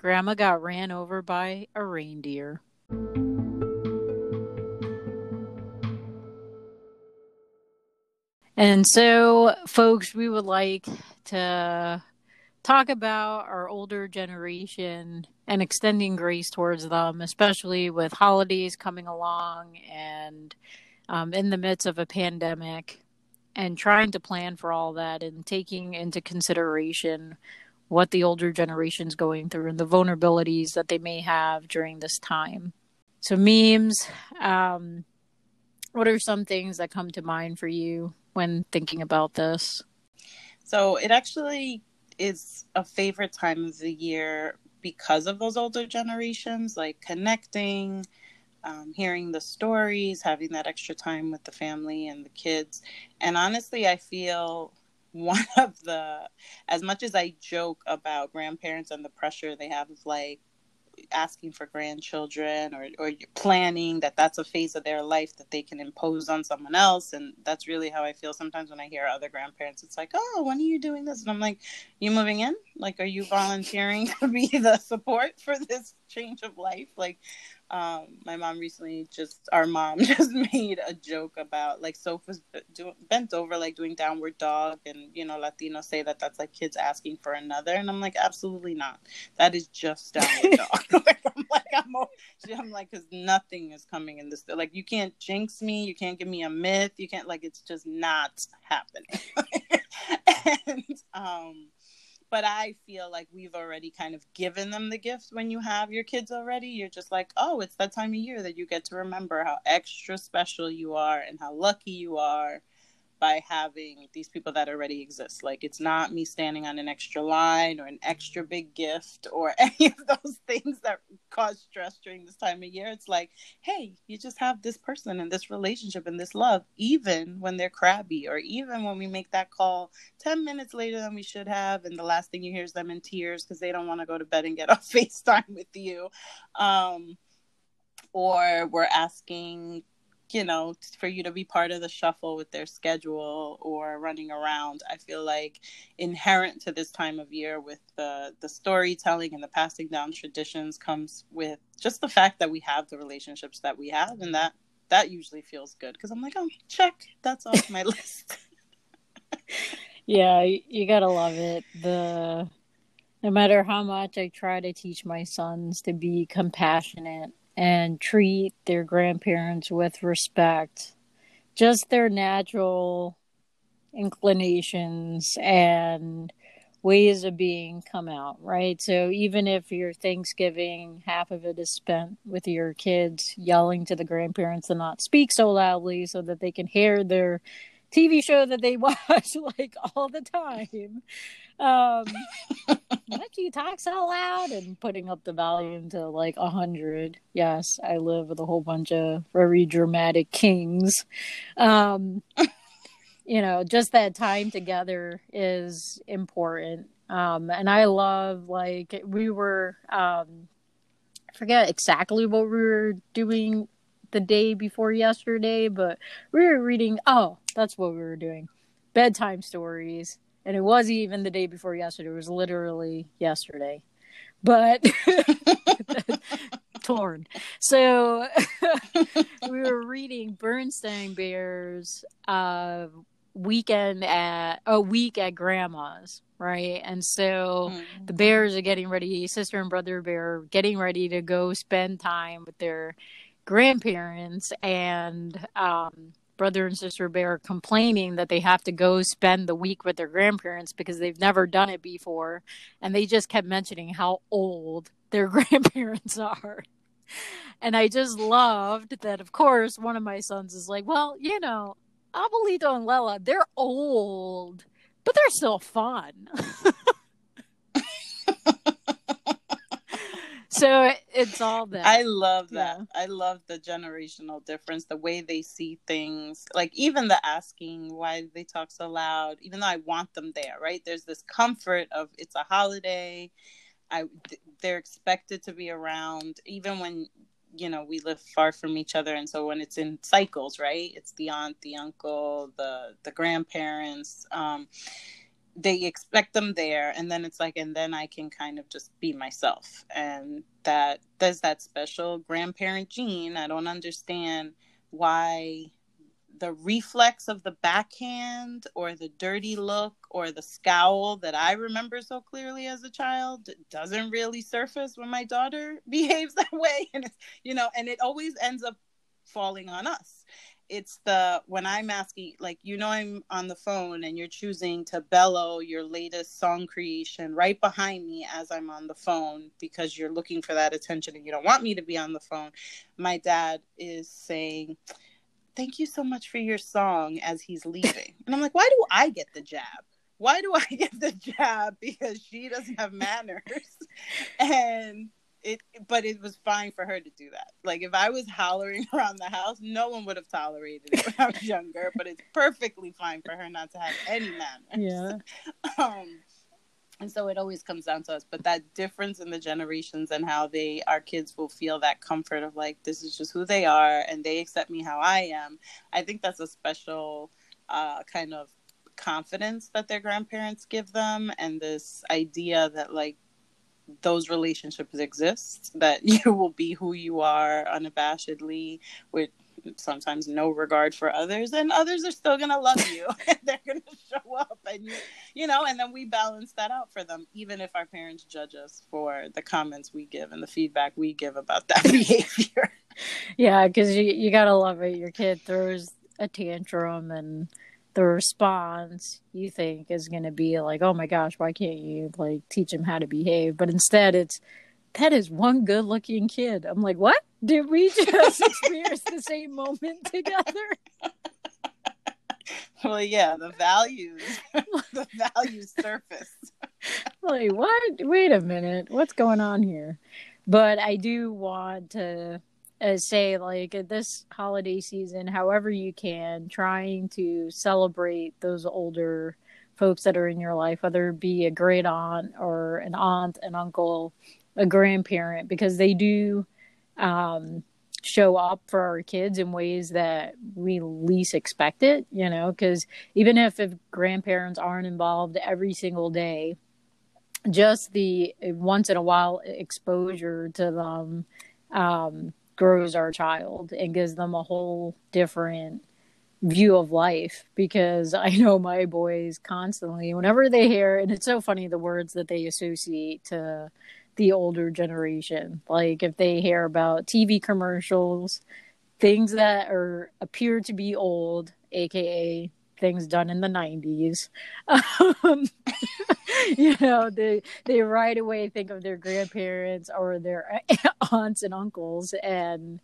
Grandma Got Ran Over by a Reindeer. And so, folks, we would like to talk about our older generation and extending grace towards them, especially with holidays coming along and um, in the midst of a pandemic, and trying to plan for all that and taking into consideration what the older generation's going through and the vulnerabilities that they may have during this time. So, memes, um, what are some things that come to mind for you when thinking about this? So, it actually is a favorite time of the year because of those older generations, like connecting, um, hearing the stories, having that extra time with the family and the kids. And honestly, I feel one of the, as much as I joke about grandparents and the pressure they have of like asking for grandchildren or, or planning that that's a phase of their life that they can impose on someone else and that's really how i feel sometimes when i hear other grandparents. It's like oh when are you doing this? And i'm like you moving in? Like are you volunteering to be the support for this change of life? Like um, my mom recently just our mom just made a joke about like sofas do, bent over like doing downward dog and you know latinos say that that's like kids asking for another and i'm like absolutely not. That is just downward dog. Like, i'm like i'm, I'm like because nothing is coming in this like you can't jinx me you can't give me a myth you can't like it's just not happening. And um but I feel like we've already kind of given them the gift when you have your kids already. You're just like, oh, it's that time of year that you get to remember how extra special you are and how lucky you are by having these people that already exist. Like it's not me standing on an extra line or an extra big gift or any of those things that cause stress during this time of year. It's like, hey, you just have this person and this relationship and this love, even when they're crabby or even when we make that call 10 minutes later than we should have. And the last thing you hear is them in tears because they don't want to go to bed and get off FaceTime with you. Um, or we're asking you know, for you to be part of the shuffle with their schedule or running around. I feel like inherent to this time of year with the the storytelling and the passing down traditions comes with just the fact that we have the relationships that we have and that that usually feels good because I'm like, oh, check, that's off my list. yeah, you gotta love it. The no matter how much I try to teach my sons to be compassionate and treat their grandparents with respect. Just their natural inclinations and ways of being come out, right? So even if your Thanksgiving, half of it is spent with your kids yelling to the grandparents to not speak so loudly so that they can hear their TV show that they watch like all the time. Um, let you talk so loud and putting up the volume to like a hundred. Yes, I live with a whole bunch of very dramatic kings. Um, you know, just that time together is important. Um, and I love like we were um, I forget exactly what we were doing the day before yesterday, but we were reading. Oh, that's what we were doing bedtime stories. And it was even the day before yesterday. It was literally yesterday. But torn. So we were reading Berenstain Bears uh weekend at a week at grandma's right and so mm-hmm. the bears are getting ready sister and brother bear getting ready to go spend time with their grandparents and um, brother and sister bear complaining that they have to go spend the week with their grandparents because they've never done it before. And they just kept mentioning how old their grandparents are. And i just loved that of course one of my sons is like well you know abuelito and lela they're old but they're still fun so it's all that. I love that. Yeah. I love the generational difference, the way they see things. Like even the asking why they talk so loud, even though I want them there, right? There's this comfort of it's a holiday. I they're expected to be around even when you know we live far from each other and so when it's in cycles right it's the aunt the uncle the the grandparents um they expect them there and then it's like and then i can kind of just be myself and that does that special grandparent gene i don't understand why the reflex of the backhand or the dirty look or the scowl that I remember so clearly as a child doesn't really surface when my daughter behaves that way. And you know, and it always ends up falling on us. It's the when I'm asking, like, you know, I'm on the phone and you're choosing to bellow your latest song creation right behind me as I'm on the phone because you're looking for that attention and you don't want me to be on the phone. My dad is saying, thank you so much for your song as he's leaving. And I'm like, why do I get the jab? Why do I get the jab? Because she doesn't have manners. and it but it was fine for her to do that. Like if I was hollering around the house, no one would have tolerated it when I was younger, but it's perfectly fine for her not to have any manners. Yeah. um and so it always comes down to us but that difference in the generations and how they our kids will feel that comfort of like this is just who they are and they accept me how i am i think that's a special uh, kind of confidence that their grandparents give them and this idea that like those relationships exist that you will be who you are unabashedly with sometimes no regard for others and others are still going to love you. They're going to show up and you you know and then we balance that out for them even if our parents judge us for the comments we give and the feedback we give about that behavior. Yeah because you, you gotta love it. Your kid throws a tantrum and the response you think is going to be like oh my gosh why can't you like teach him how to behave but instead it's that is one good looking kid. I'm like, what? Did we just experience the same moment together? Well, yeah, the values, the values surface. like, what? Wait a minute. What's going on here? But I do want to uh, say, like, this holiday season, however you can, trying to celebrate those older folks that are in your life, whether it be a great aunt or an aunt, an uncle, a grandparent because they do um, show up for our kids in ways that we least expect it, you know, because even if, if grandparents aren't involved every single day, just the once in a while exposure to them um, grows our child and gives them a whole different view of life because I know my boys constantly, whenever they hear, and it's so funny the words that they associate to the older generation. Like if they hear about TV commercials, things that are appear to be old, aka things done in the 90s. Um, you know, they they right away think of their grandparents or their aunts and uncles and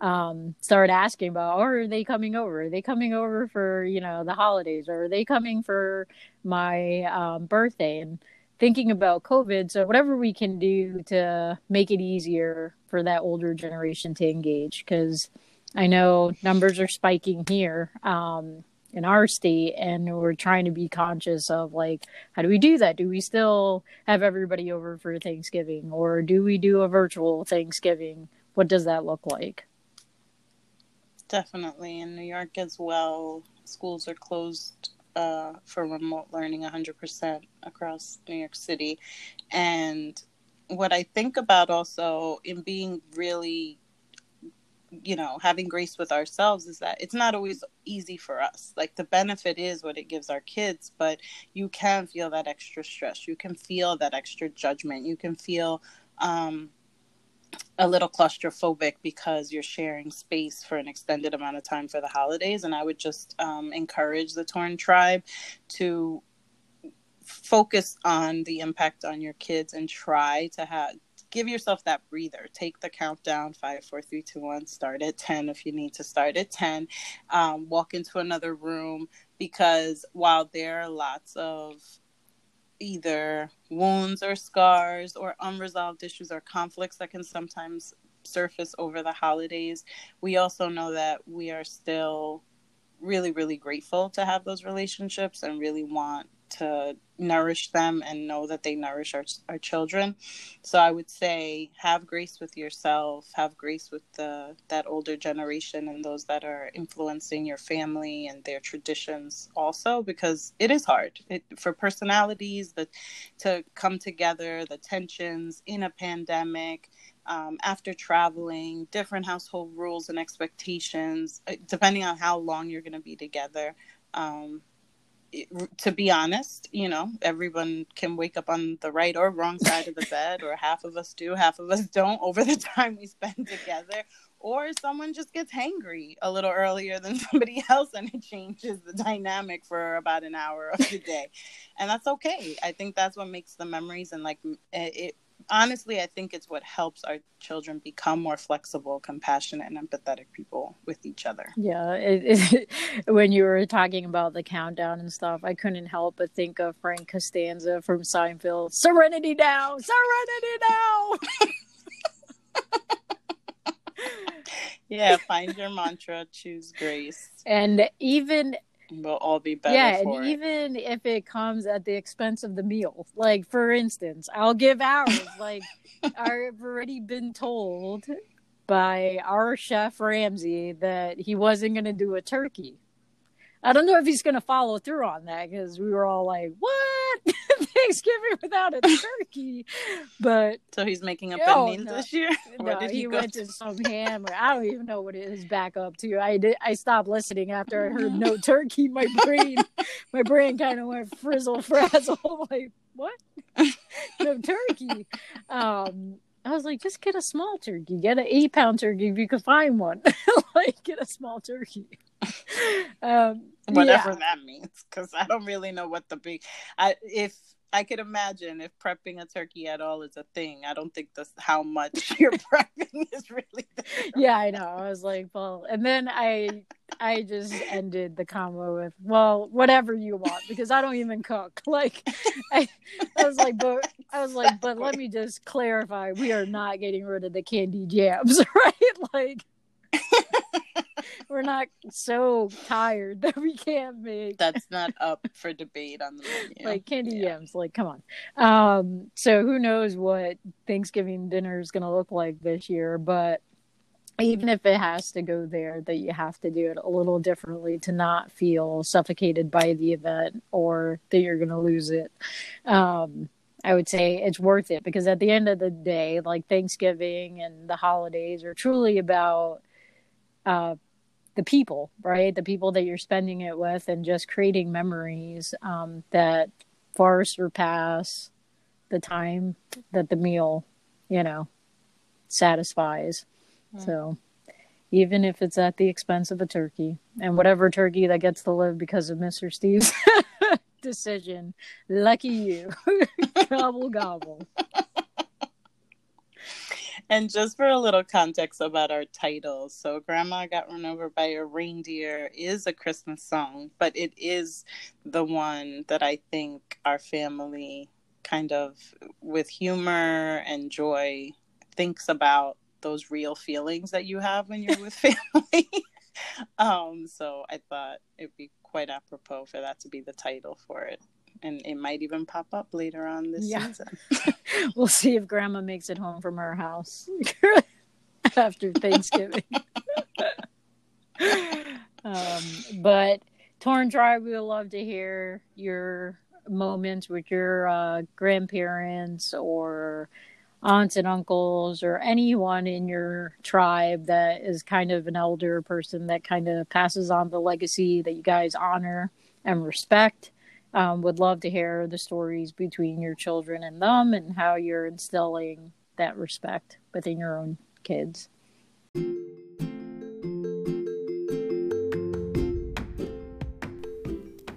um, start asking about, oh, are they coming over? Are they coming over for, you know, the holidays? Or are they coming for my um, birthday? And thinking about COVID. So whatever we can do to make it easier for that older generation to engage, because I know numbers are spiking here um, in our state, and we're trying to be conscious of like, how do we do that? Do we still have everybody over for Thanksgiving, or do we do a virtual Thanksgiving? What does that look like? Definitely in New York as well. Schools are closed uh, for remote learning 100% across New York City. And what I think about also in being really, you know, having grace with ourselves is that it's not always easy for us. Like the benefit is what it gives our kids, but you can feel that extra stress. You can feel that extra judgment. You can feel, um, a little claustrophobic because you're sharing space for an extended amount of time for the holidays. And I would just um, encourage the Torn tribe to focus on the impact on your kids and try to have give yourself that breather take the countdown five four three two one start at 10 if you need to start at 10 um, walk into another room because while there are lots of either wounds or scars or unresolved issues or conflicts that can sometimes surface over the holidays. We also know that we are still really, really grateful to have those relationships and really want to nourish them and know that they nourish our, our children. So i would say have grace with yourself have grace with the that older generation and those that are influencing your family and their traditions also because it is hard. It, for personalities that to come together the tensions in a pandemic um, after traveling different household rules and expectations uh, depending on how long you're going to be together um, to be honest, you know, everyone can wake up on the right or wrong side of the bed, or half of us do, half of us don't over the time we spend together. Or someone just gets hangry a little earlier than somebody else and it changes the dynamic for about an hour of the day. And that's okay. I think that's what makes the memories and like it, honestly, I think it's what helps our children become more flexible, compassionate, and empathetic people with each other. Yeah. It, it, when you were talking about the countdown and stuff, I couldn't help but think of Frank Costanza from Seinfeld Serenity now! Serenity now! yeah, find your mantra, choose grace. And even we'll all be better. Yeah, and it. even if it comes at the expense of the meal, like for instance, I'll give ours. like I've already been told by our chef Ramsay that he wasn't going to do a turkey. I don't know if he's going to follow through on that because we were all like, "What Thanksgiving without a turkey?" But so he's making up oh, no, this year. no, he, he went to, to some ham. Or, I don't even know what it is back up to. I did. I stopped listening after I heard no turkey. My brain, my brain kind of went frizzle frazzle. like what? no turkey. Um, I was like, just get a small turkey. Get an eight pound turkey if you can find one. like, get a small turkey. um, Whatever yeah. that means, because I don't really know what the big. I if I could imagine if prepping a turkey at all is a thing. I don't think that's how much you're prepping is really. There. Yeah, I know. I was like, well, and then I, I just ended the combo with, well, whatever you want, because I don't even cook. Like, I, I was like, but I was like, but let me just clarify: we are not getting rid of the candy jams, right? Like. We're not so tired that we can't make. That's not up for debate on the menu. Like candy yeah. yams, like come on. Um, so who knows what Thanksgiving dinner is going to look like this year, but even if it has to go there, that you have to do it a little differently to not feel suffocated by the event or that you're going to lose it. Um, I would say it's worth it because at the end of the day, like Thanksgiving and the holidays are truly about uh, the people, right? The people that you're spending it with, and just creating memories um, that far surpass the time that the meal, you know, satisfies. Mm. So, even if it's at the expense of a turkey, and whatever turkey that gets to live because of Mr. Steve's decision, lucky you. gobble gobble. And just for a little context about our title, so Grandma Got Run Over by a Reindeer is a Christmas song, but it is the one that I think our family kind of with humor and joy thinks about those real feelings that you have when you're with family. um, so I thought it'd be quite apropos for that to be the title for it and it might even pop up later on this yeah. season. we'll see if Grandma makes it home from her house after Thanksgiving. um, but Torn Tribe, we would love to hear your moments with your uh, grandparents or aunts and uncles or anyone in your tribe that is kind of an elder person that kind of passes on the legacy that you guys honor and respect. Um, would love to hear the stories between your children and them and how you're instilling that respect within your own kids.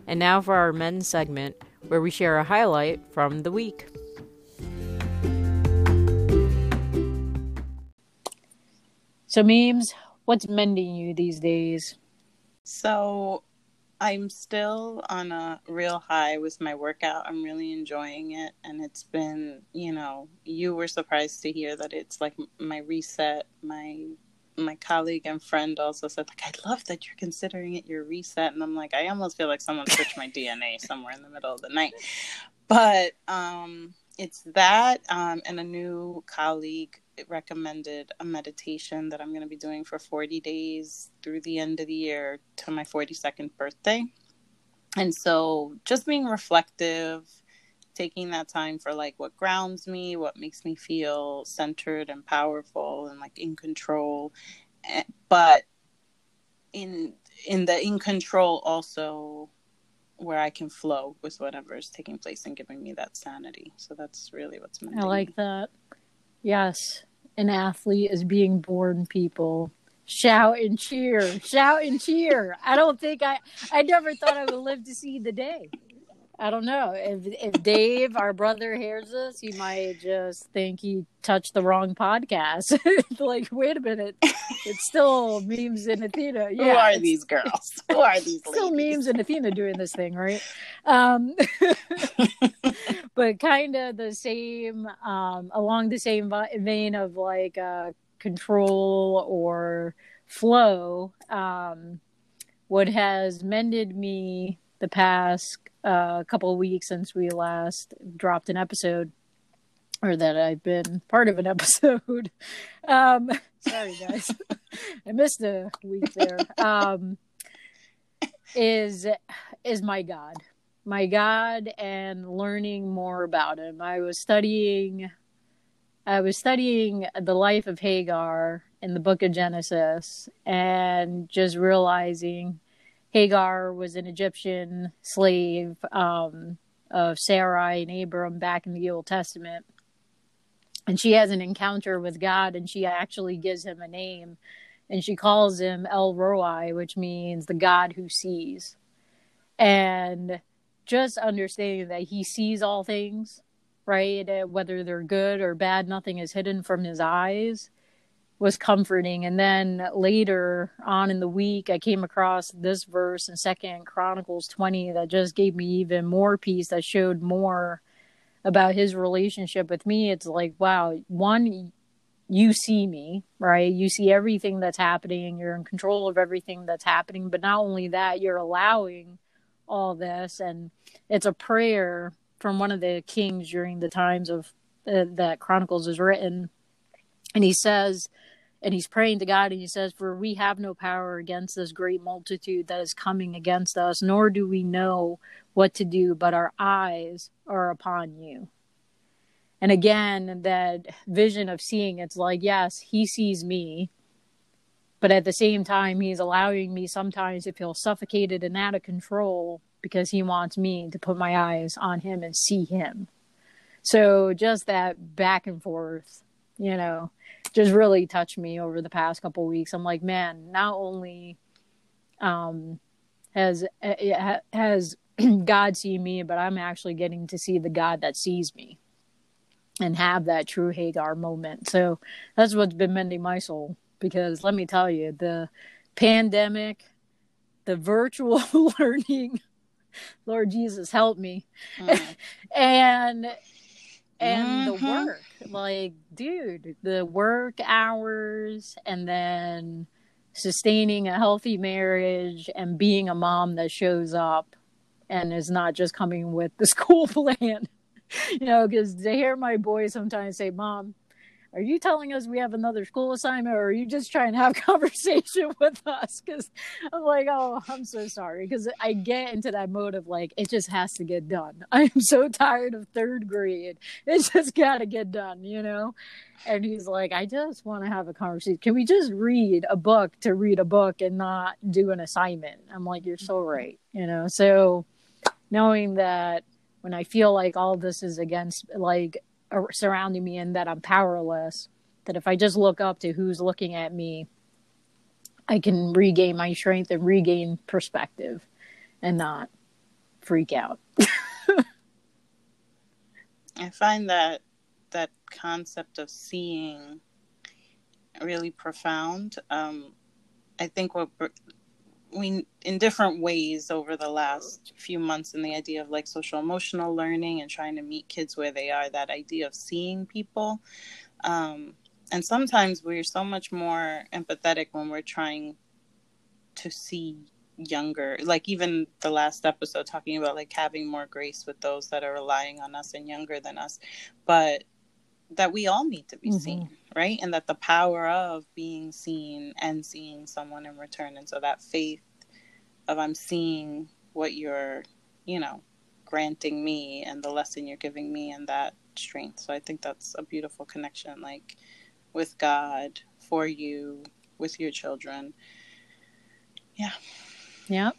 And now for our men's segment, where we share a highlight from the week. So, memes, what's mending you these days? So, I'm still on a real high with my workout. I'm really enjoying it. And it's been, you know, you were surprised to hear that it's like my reset. My my colleague and friend also said, like, I love that you're considering it your reset. And I'm like, I almost feel like someone switched my DNA somewhere in the middle of the night. But um it's that um, and a new colleague recommended a meditation that I'm going to be doing for 40 days through the end of the year to my 42nd birthday. And so just being reflective, taking that time for like what grounds me, what makes me feel centered and powerful and like in control. Eh, but in in the in control also where I can flow with whatever is taking place and giving me that sanity. So that's really what's meant. I like that. Yes, an athlete is being born. People shout and cheer, shout and cheer. I don't think I. I never thought I would live to see the day. I don't know if if Dave, our brother, hears this, he might just think he touched the wrong podcast. like, wait a minute, it's still memes in Athena. Yeah, Who are these girls? Who are these? Still memes in Athena doing this thing, right? Um, but kind of the same, um, along the same vein of like uh, control or flow. Um, what has mended me the past uh, a couple of weeks since we last dropped an episode, or that I've been part of an episode. Um, sorry, guys, I missed a week there. Um, is is my God, my God, and learning more about Him. I was studying. I was studying the life of Hagar in the book of Genesis and just realizing Hagar was an Egyptian slave um, of Sarai and Abram back in the Old Testament. And she has an encounter with God and she actually gives him a name and she calls him El Roi, which means the God who sees. And just understanding that he sees all things, right? Whether they're good or bad, nothing is hidden from his eyes was comforting. And then later on in the week, I came across this verse in Second Chronicles 20 that just gave me even more peace, that showed more about his relationship with me. It's like, wow, one, you see me, right? You see everything that's happening. You're in control of everything that's happening. But not only that, you're allowing all this. And it's a prayer from one of the kings during the times of uh, that Chronicles is written. And he says, and he's praying to God and he says, For we have no power against this great multitude that is coming against us, nor do we know what to do, but our eyes are upon you. And again, that vision of seeing, it's like, yes, he sees me, but at the same time, he's allowing me sometimes to feel suffocated and out of control because he wants me to put my eyes on him and see him. So just that back and forth, you know just really touched me over the past couple weeks. I'm like, man, not only um, has eh, has God seen me, but I'm actually getting to see the God that sees me and have that true Hagar moment. So that's what's been mending my soul. Because let me tell you, the pandemic, the virtual learning, Lord Jesus, help me, mm. and and mm-hmm. the work like dude the work hours and then sustaining a healthy marriage and being a mom that shows up and is not just coming with the school plan you know because to hear my boys sometimes say mom are you telling us we have another school assignment or are you just trying to have conversation with us? Because i'm like oh i'm so sorry. Because i get into that mode of like it just has to get done. I'm so tired of third grade. It just gotta get done you know? And he's like i just want to have a conversation. Can we just read a book to read a book and not do an assignment? I'm like you're so mm-hmm. right you know? So knowing that when i feel like all this is against like surrounding me and that I'm powerless. That if I just look up to who's looking at me, I can regain my strength and regain perspective and not freak out. I find that that concept of seeing really profound. Um, I think what we in different ways over the last few months in the idea of like social emotional learning and trying to meet kids where they are that idea of seeing people um, and sometimes we're so much more empathetic when we're trying to see younger like even the last episode talking about like having more grace with those that are relying on us and younger than us but that we all need to be mm-hmm. seen right? And that the power of being seen and seeing someone in return. And so that faith of i'm seeing what you're you know granting me and the lesson you're giving me and that strength. So i think that's a beautiful connection like with god for you with your children. Yeah. Yeah.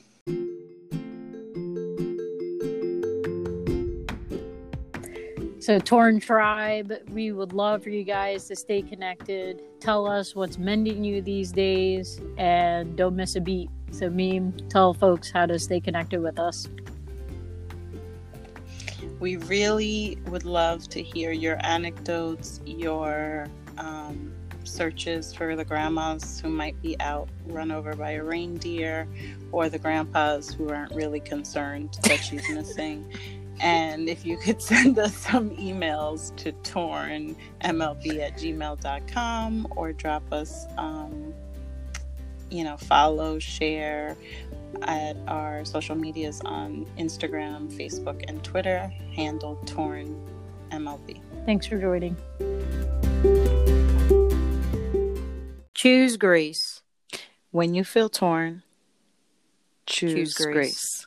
So, Torn Tribe, we would love for you guys to stay connected. Tell us what's mending you these days and don't miss a beat. So, Meme, tell folks how to stay connected with us. We really would love to hear your anecdotes, your um, searches for the grandmas who might be out run over by a reindeer or the grandpas who aren't really concerned that she's missing. And if you could send us some emails to tornmlb at gmail.com or drop us, um, you know, follow, share at our social medias on Instagram, Facebook, and Twitter, handle tornmlb. Thanks for joining. Choose grace. When you feel torn, choose, choose grace. grace.